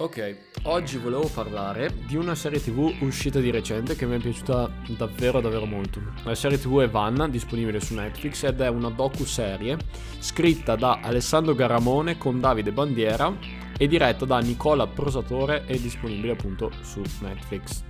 Ok, oggi volevo parlare di una serie tv uscita di recente che mi è piaciuta davvero davvero molto. La serie tv è Vanna, disponibile su Netflix ed è una docu-serie scritta da Alessandro Garamone con Davide Bandiera e diretta da Nicola Prosatore e disponibile appunto su Netflix.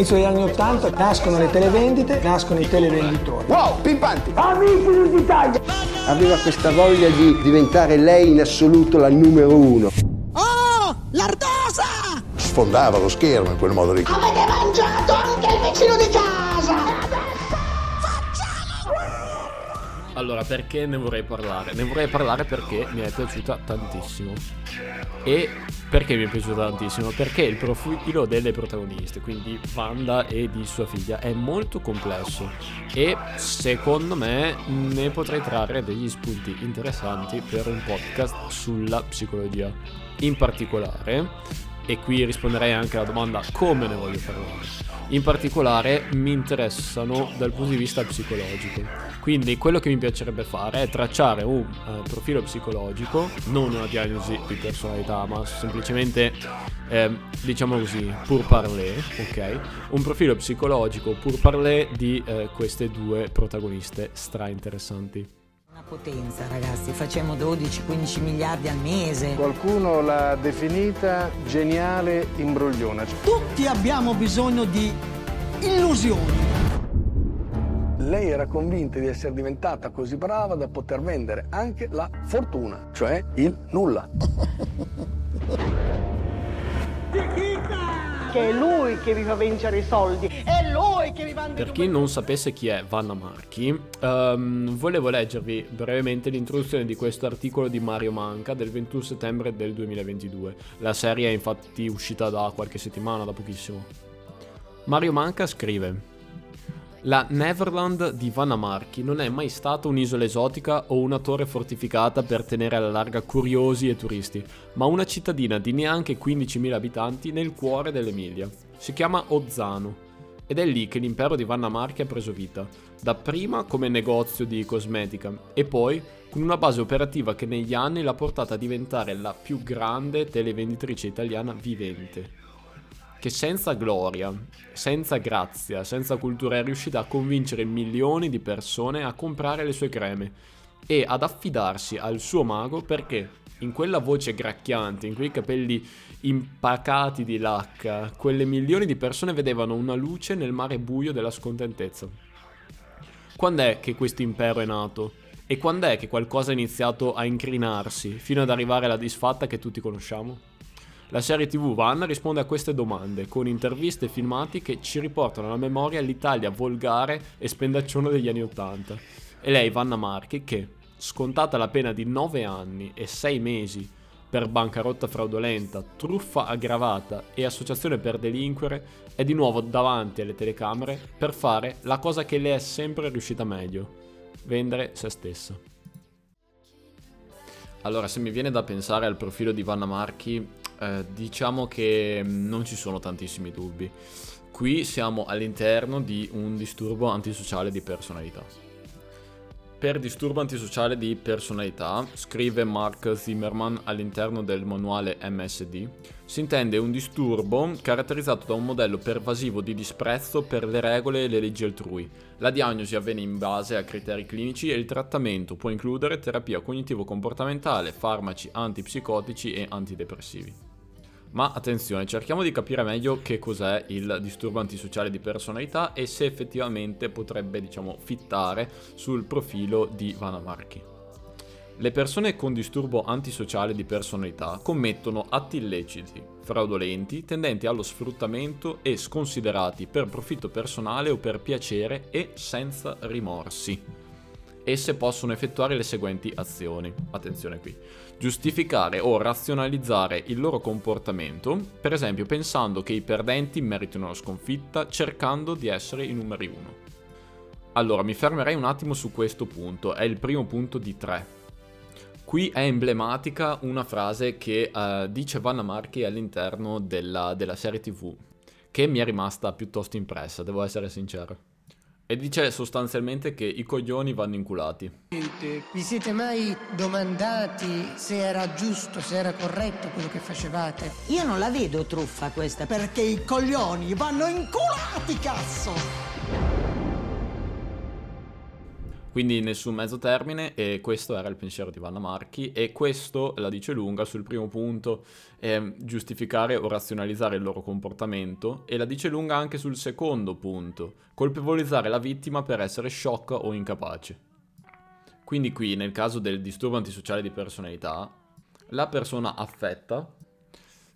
All'inizio degli anni Ottanta nascono le televendite, nascono i televenditori. Wow, pimpanti! Amici d'Italia! Aveva questa voglia di diventare lei in assoluto la numero uno. Oh, l'ardosa! sfondava lo schermo in quel modo lì. Avete mangiato anche il vicino di casa! Allora, perché ne vorrei parlare? Ne vorrei parlare perché mi è piaciuta tantissimo. E perché mi è piaciuta tantissimo? Perché il profilo delle protagoniste, quindi Wanda e di sua figlia, è molto complesso e secondo me ne potrei trarre degli spunti interessanti per un podcast sulla psicologia. In particolare, e qui risponderei anche alla domanda come ne voglio parlare. In particolare mi interessano dal punto di vista psicologico. Quindi quello che mi piacerebbe fare è tracciare un uh, profilo psicologico, non una diagnosi di personalità, ma semplicemente, eh, diciamo così, pur parler, ok? Un profilo psicologico pur parler di eh, queste due protagoniste stra interessanti. Potenza ragazzi, facciamo 12-15 miliardi al mese. Qualcuno l'ha definita geniale imbrogliona. Tutti abbiamo bisogno di illusioni. Lei era convinta di essere diventata così brava da poter vendere anche la fortuna, cioè il nulla. Che è lui che vi fa vincere i soldi, è lui che vi va Per chi non sapesse chi è Vanna Marchi, ehm, volevo leggervi brevemente l'introduzione di questo articolo di Mario Manca del 21 settembre del 2022. La serie è infatti uscita da qualche settimana, da pochissimo. Mario Manca scrive: La Neverland di Vanna Marchi non è mai stata un'isola esotica o una torre fortificata per tenere alla larga curiosi e turisti, ma una cittadina di neanche 15.000 abitanti nel cuore dell'Emilia. Si chiama Ozzano ed è lì che l'impero di Vanna Marchi ha preso vita, dapprima come negozio di cosmetica e poi con una base operativa che negli anni l'ha portata a diventare la più grande televenditrice italiana vivente che senza gloria, senza grazia, senza cultura è riuscita a convincere milioni di persone a comprare le sue creme e ad affidarsi al suo mago perché in quella voce gracchiante, in quei capelli impacati di lacca, quelle milioni di persone vedevano una luce nel mare buio della scontentezza. Quando è che questo impero è nato? E quando è che qualcosa ha iniziato a incrinarsi fino ad arrivare alla disfatta che tutti conosciamo? La serie TV Van risponde a queste domande con interviste e filmati che ci riportano alla memoria l'Italia volgare e spendacciona degli anni Ottanta. E lei, Vanna Marchi, che, scontata la pena di 9 anni e 6 mesi per bancarotta fraudolenta, truffa aggravata e associazione per delinquere, è di nuovo davanti alle telecamere per fare la cosa che le è sempre riuscita meglio, vendere se stessa. Allora, se mi viene da pensare al profilo di Vanna Marchi, eh, diciamo che non ci sono tantissimi dubbi. Qui siamo all'interno di un disturbo antisociale di personalità. Per disturbo antisociale di personalità, scrive Mark Zimmerman all'interno del manuale MSD, si intende un disturbo caratterizzato da un modello pervasivo di disprezzo per le regole e le leggi altrui. La diagnosi avviene in base a criteri clinici e il trattamento può includere terapia cognitivo-comportamentale, farmaci antipsicotici e antidepressivi. Ma attenzione, cerchiamo di capire meglio che cos'è il disturbo antisociale di personalità e se effettivamente potrebbe, diciamo, fittare sul profilo di Vanna Marchi. Le persone con disturbo antisociale di personalità commettono atti illeciti, fraudolenti, tendenti allo sfruttamento e sconsiderati per profitto personale o per piacere e senza rimorsi esse possono effettuare le seguenti azioni. Attenzione qui. Giustificare o razionalizzare il loro comportamento, per esempio pensando che i perdenti meritino la sconfitta, cercando di essere i numeri uno. Allora, mi fermerei un attimo su questo punto, è il primo punto di tre. Qui è emblematica una frase che uh, dice Vanna Marchi all'interno della, della serie TV, che mi è rimasta piuttosto impressa, devo essere sincero. E dice sostanzialmente che i coglioni vanno inculati. Vi siete mai domandati se era giusto, se era corretto quello che facevate? Io non la vedo truffa questa. Perché i coglioni vanno inculati, cazzo! Quindi nessun mezzo termine e questo era il pensiero di Vanna Marchi e questo la dice lunga sul primo punto, eh, giustificare o razionalizzare il loro comportamento e la dice lunga anche sul secondo punto, colpevolizzare la vittima per essere sciocca o incapace. Quindi qui nel caso del disturbo antisociale di personalità, la persona affetta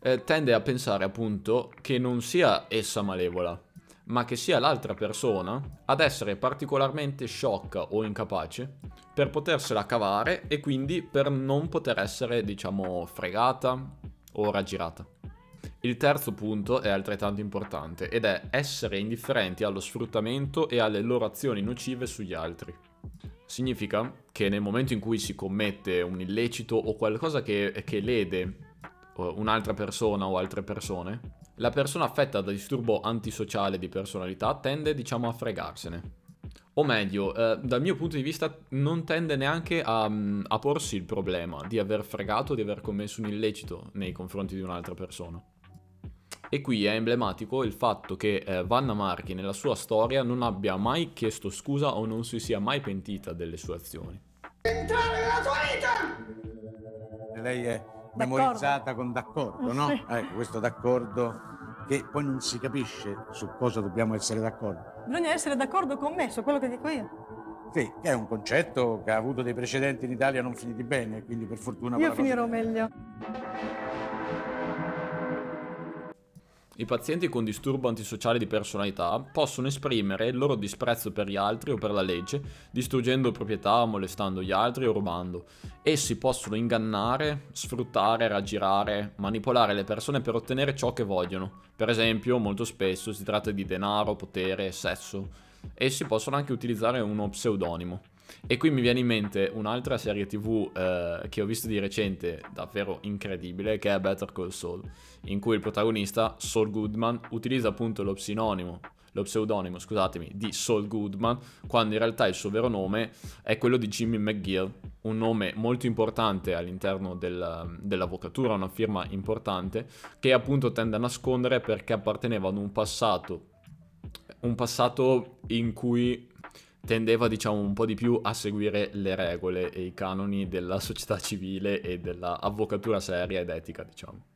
eh, tende a pensare appunto che non sia essa malevola, ma che sia l'altra persona ad essere particolarmente sciocca o incapace per potersela cavare e quindi per non poter essere, diciamo, fregata o raggirata. Il terzo punto è altrettanto importante ed è essere indifferenti allo sfruttamento e alle loro azioni nocive sugli altri. Significa che nel momento in cui si commette un illecito o qualcosa che, che lede eh, un'altra persona o altre persone, la persona affetta da disturbo antisociale di personalità tende, diciamo, a fregarsene. O meglio, eh, dal mio punto di vista non tende neanche a, mm, a porsi il problema di aver fregato, di aver commesso un illecito nei confronti di un'altra persona. E qui è emblematico il fatto che eh, Vanna Marchi nella sua storia non abbia mai chiesto scusa o non si sia mai pentita delle sue azioni. Entrare nella tua vita! Lei è memorizzata con d'accordo, no? Ecco, questo d'accordo che poi non si capisce su cosa dobbiamo essere d'accordo. Bisogna essere d'accordo con me su quello che dico io. Sì, che è un concetto che ha avuto dei precedenti in Italia non finiti bene, quindi per fortuna... Io finirò meglio. I pazienti con disturbo antisociale di personalità possono esprimere il loro disprezzo per gli altri o per la legge, distruggendo proprietà, molestando gli altri o rubando. Essi possono ingannare, sfruttare, raggirare, manipolare le persone per ottenere ciò che vogliono. Per esempio, molto spesso si tratta di denaro, potere, sesso. Essi possono anche utilizzare uno pseudonimo. E qui mi viene in mente un'altra serie tv eh, che ho visto di recente, davvero incredibile, che è Better Call Saul, in cui il protagonista, Saul Goodman, utilizza appunto lo pseudonimo, lo pseudonimo, scusatemi, di Saul Goodman, quando in realtà il suo vero nome è quello di Jimmy McGill, un nome molto importante all'interno del- dell'avvocatura, una firma importante, che appunto tende a nascondere perché apparteneva ad un passato, un passato in cui tendeva diciamo un po' di più a seguire le regole e i canoni della società civile e dell'avvocatura seria ed etica diciamo.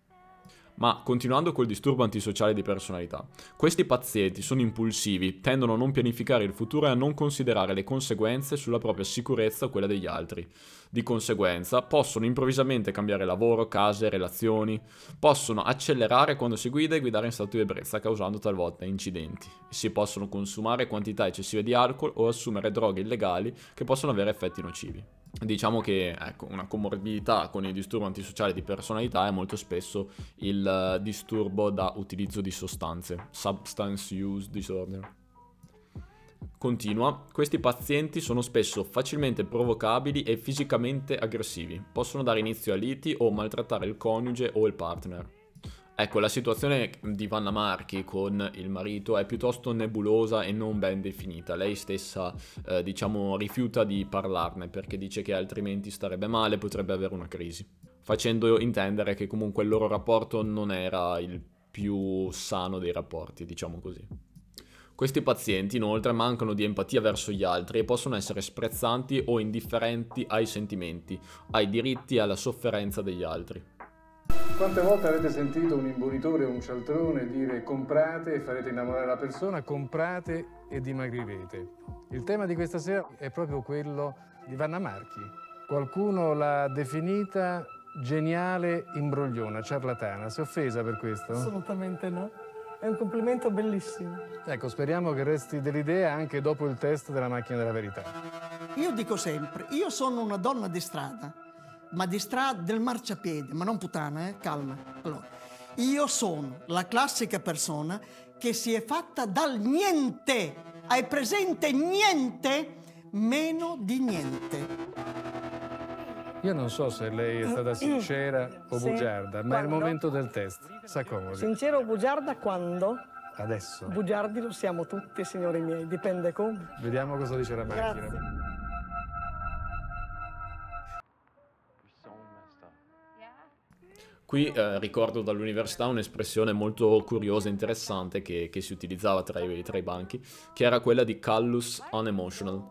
Ma continuando col disturbo antisociale di personalità, questi pazienti sono impulsivi, tendono a non pianificare il futuro e a non considerare le conseguenze sulla propria sicurezza o quella degli altri. Di conseguenza, possono improvvisamente cambiare lavoro, case, relazioni, possono accelerare quando si guida e guidare in stato di ebbrezza, causando talvolta incidenti. Si possono consumare quantità eccessive di alcol o assumere droghe illegali che possono avere effetti nocivi. Diciamo che ecco, una comorbidità con il disturbo antisociale di personalità è molto spesso il eh, disturbo da utilizzo di sostanze, substance use disorder. Continua, questi pazienti sono spesso facilmente provocabili e fisicamente aggressivi, possono dare inizio a liti o maltrattare il coniuge o il partner. Ecco, la situazione di Vanna Marchi con il marito è piuttosto nebulosa e non ben definita. Lei stessa, eh, diciamo, rifiuta di parlarne perché dice che altrimenti starebbe male, potrebbe avere una crisi, facendo intendere che comunque il loro rapporto non era il più sano dei rapporti, diciamo così. Questi pazienti inoltre mancano di empatia verso gli altri e possono essere sprezzanti o indifferenti ai sentimenti, ai diritti e alla sofferenza degli altri. Quante volte avete sentito un imbonitore o un cialtrone dire comprate e farete innamorare la persona, comprate e dimagrirete? Il tema di questa sera è proprio quello di Vanna Marchi. Qualcuno l'ha definita geniale imbrogliona, ciarlatana. Si è offesa per questo? Assolutamente no. È un complimento bellissimo. Ecco, speriamo che resti dell'idea anche dopo il test della macchina della verità. Io dico sempre, io sono una donna di strada, ma di strada del marciapiede, ma non puttana, eh? Calma. Allora, io sono la classica persona che si è fatta dal niente. Hai presente niente? Meno di niente. Io non so se lei è stata sincera o Sì. bugiarda, ma è il Quando? momento del test. S'accomodi. Sincero o bugiarda quando? Adesso. Bugiardi lo siamo tutti, signori miei, dipende come. Vediamo cosa dice la macchina. Grazie. Qui eh, ricordo dall'università un'espressione molto curiosa e interessante che, che si utilizzava tra i, tra i banchi, che era quella di callus unemotional.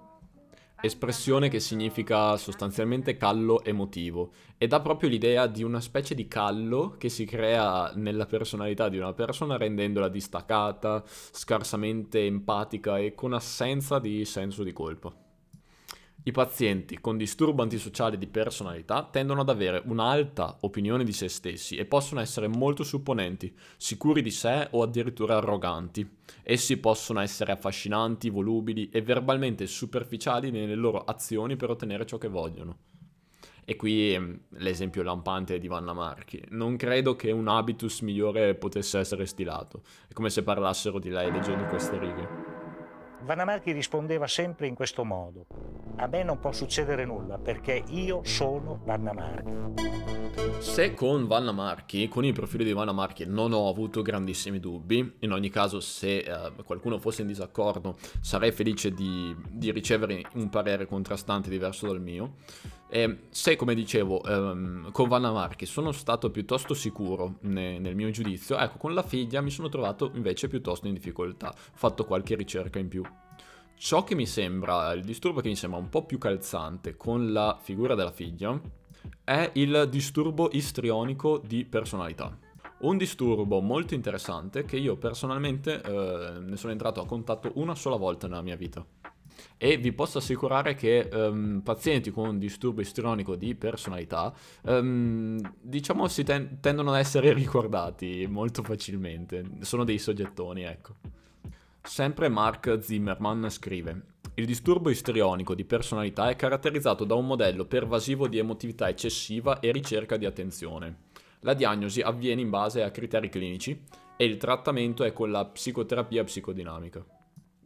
Espressione che significa sostanzialmente callo emotivo e dà proprio l'idea di una specie di callo che si crea nella personalità di una persona rendendola distaccata, scarsamente empatica e con assenza di senso di colpa. I pazienti con disturbo antisociale di personalità tendono ad avere un'alta opinione di se stessi e possono essere molto supponenti, sicuri di sé o addirittura arroganti. Essi possono essere affascinanti, volubili e verbalmente superficiali nelle loro azioni per ottenere ciò che vogliono. E qui ehm, l'esempio lampante di Vanna Marchi. Non credo che un habitus migliore potesse essere stilato. È come se parlassero di lei leggendo queste righe. Vanna Marchi rispondeva sempre in questo modo. A me non può succedere nulla perché io sono Vanna Marchi. Se con Vanna Marchi, con il profilo di Vanna Marchi, non ho avuto grandissimi dubbi, in ogni caso se eh, qualcuno fosse in disaccordo sarei felice di, di ricevere un parere contrastante diverso dal mio. E se, come dicevo, ehm, con Vanna Marchi sono stato piuttosto sicuro ne- nel mio giudizio, ecco, con la figlia mi sono trovato invece piuttosto in difficoltà. Ho fatto qualche ricerca in più. Ciò che mi sembra, il disturbo che mi sembra un po' più calzante con la figura della figlia è il disturbo istrionico di personalità. Un disturbo molto interessante che io personalmente eh, ne sono entrato a contatto una sola volta nella mia vita. E vi posso assicurare che ehm, pazienti con disturbo istrionico di personalità, ehm, diciamo, si ten- tendono ad essere ricordati molto facilmente. Sono dei soggettoni, ecco. Sempre Mark Zimmerman scrive: Il disturbo istrionico di personalità è caratterizzato da un modello pervasivo di emotività eccessiva e ricerca di attenzione. La diagnosi avviene in base a criteri clinici e il trattamento è con la psicoterapia psicodinamica.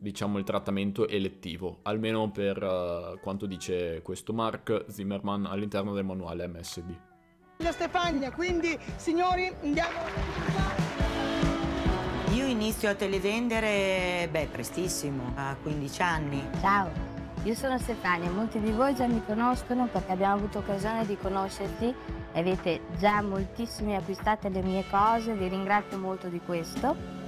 Diciamo il trattamento elettivo, almeno per eh, quanto dice questo Mark Zimmerman all'interno del manuale MSD. La Stefania, quindi signori andiamo. Io inizio a televendere, beh, prestissimo, a 15 anni. Ciao, io sono Stefania, molti di voi già mi conoscono perché abbiamo avuto occasione di conoscerti e avete già moltissimi acquistate le mie cose, vi ringrazio molto di questo.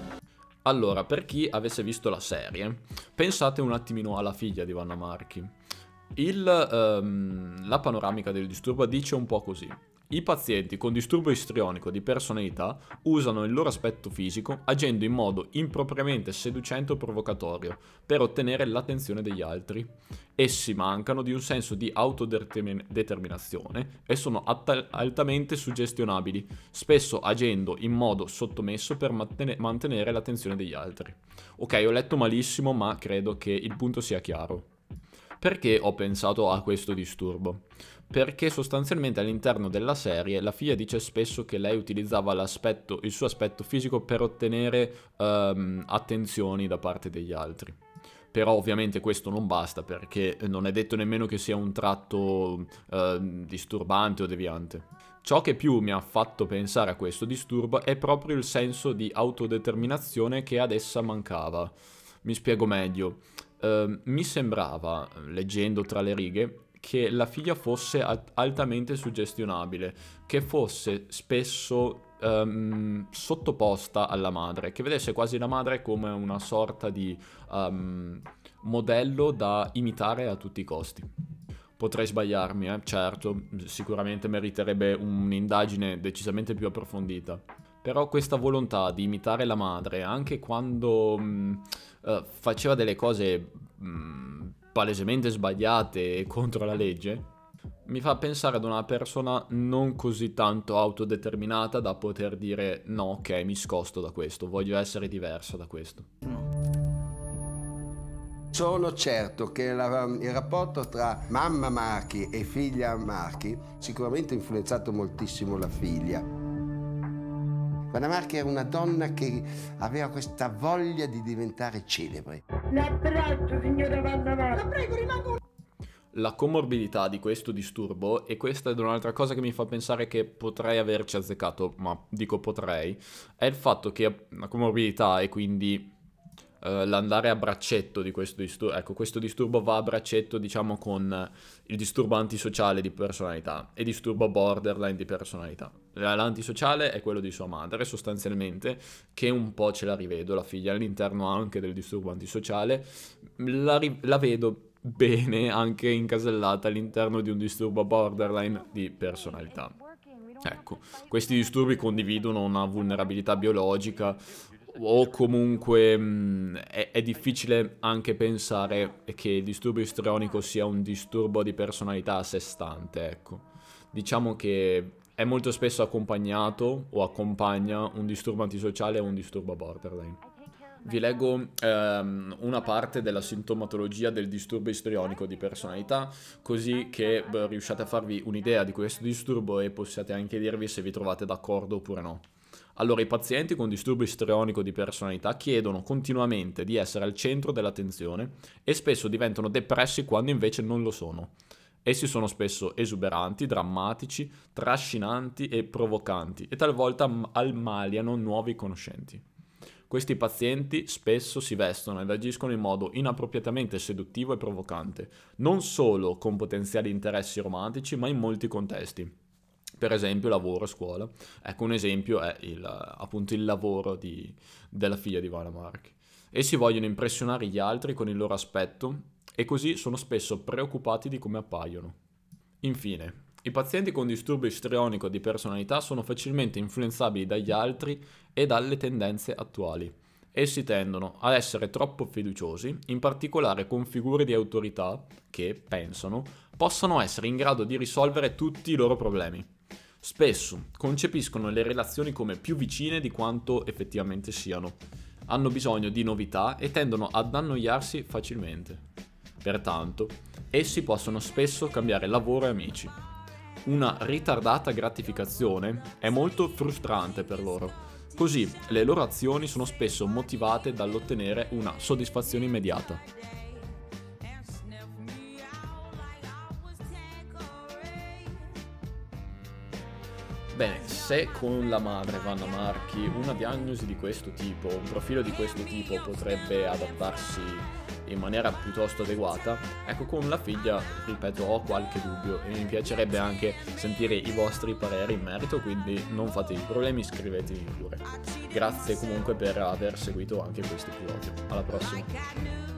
Allora, per chi avesse visto la serie, pensate un attimino alla figlia di Vanna Marchi. Il, ehm, la panoramica del disturbo dice un po' così. I pazienti con disturbo istrionico di personalità usano il loro aspetto fisico agendo in modo impropriamente seducente o provocatorio per ottenere l'attenzione degli altri. Essi mancano di un senso di autodeterminazione e sono atta- altamente suggestionabili, spesso agendo in modo sottomesso per mantene- mantenere l'attenzione degli altri. Ok, ho letto malissimo, ma credo che il punto sia chiaro. Perché ho pensato a questo disturbo? Perché sostanzialmente all'interno della serie la figlia dice spesso che lei utilizzava il suo aspetto fisico per ottenere ehm, attenzioni da parte degli altri. Però ovviamente questo non basta perché non è detto nemmeno che sia un tratto eh, disturbante o deviante. Ciò che più mi ha fatto pensare a questo disturbo è proprio il senso di autodeterminazione che ad essa mancava. Mi spiego meglio. Uh, mi sembrava, leggendo tra le righe, che la figlia fosse alt- altamente suggestionabile, che fosse spesso um, sottoposta alla madre, che vedesse quasi la madre come una sorta di um, modello da imitare a tutti i costi. Potrei sbagliarmi, eh? certo, sicuramente meriterebbe un'indagine decisamente più approfondita. Però questa volontà di imitare la madre, anche quando mh, uh, faceva delle cose mh, palesemente sbagliate e contro la legge, mi fa pensare ad una persona non così tanto autodeterminata da poter dire no, ok, mi scosto da questo, voglio essere diversa da questo. Sono certo che la, il rapporto tra mamma Marchi e figlia Marchi sicuramente ha influenzato moltissimo la figlia. Vanna Marchi era una donna che aveva questa voglia di diventare celebre. L'abbraccio, signora Vanna Marchi. La prego, rimanga un... la comorbidità di questo disturbo, e questa è un'altra cosa che mi fa pensare che potrei averci azzeccato, ma dico potrei, è il fatto che la comorbidità e quindi eh, l'andare a braccetto di questo disturbo, ecco, questo disturbo va a braccetto, diciamo, con il disturbo antisociale di personalità e disturbo borderline di personalità. L'antisociale è quello di sua madre, sostanzialmente, che un po' ce la rivedo, la figlia all'interno anche del disturbo antisociale, la, ri- la vedo bene anche incasellata all'interno di un disturbo borderline di personalità. Ecco, questi disturbi condividono una vulnerabilità biologica o comunque mh, è, è, difficile anche pensare che il disturbo istrionico sia un disturbo di personalità a sé stante, ecco. Diciamo che è molto spesso accompagnato o accompagna un disturbo antisociale o un disturbo borderline. Vi leggo ehm, una parte della sintomatologia del disturbo istrionico di personalità, così che beh, riusciate a farvi un'idea di questo disturbo e possiate anche dirvi se vi trovate d'accordo oppure no. Allora, i pazienti con disturbo istrionico di personalità chiedono continuamente di essere al centro dell'attenzione e spesso diventano depressi quando invece non lo sono. Essi sono spesso esuberanti, drammatici, trascinanti e provocanti e talvolta ammaliano nuovi conoscenti. Questi pazienti spesso si vestono ed agiscono in modo inappropriatamente seduttivo e provocante, non solo con potenziali interessi romantici, ma in molti contesti. Per esempio lavoro, scuola. Ecco un esempio è il, appunto il lavoro di, della figlia di Vanna Mark. Essi vogliono impressionare gli altri con il loro aspetto e così sono spesso preoccupati di come appaiono. Infine, i pazienti con disturbo istrionico di personalità sono facilmente influenzabili dagli altri e dalle tendenze attuali. Essi tendono a essere troppo fiduciosi, in particolare con figure di autorità che, pensano, possano essere in grado di risolvere tutti i loro problemi. Spesso concepiscono le relazioni come più vicine di quanto effettivamente siano. Hanno bisogno di novità e tendono ad annoiarsi facilmente. Pertanto, essi possono spesso cambiare lavoro e amici una ritardata gratificazione è molto frustrante per loro. Così le loro azioni sono spesso motivate dall'ottenere una soddisfazione immediata. Bene, se con la madre Vanna Marchi una diagnosi di questo tipo, un profilo di questo tipo potrebbe adattarsi in maniera piuttosto adeguata, ecco con la figlia, ripeto, ho qualche dubbio e mi piacerebbe anche sentire i vostri pareri in merito, quindi non fatevi problemi, iscrivetevi pure. Grazie comunque per aver seguito anche questo episodio. Alla prossima.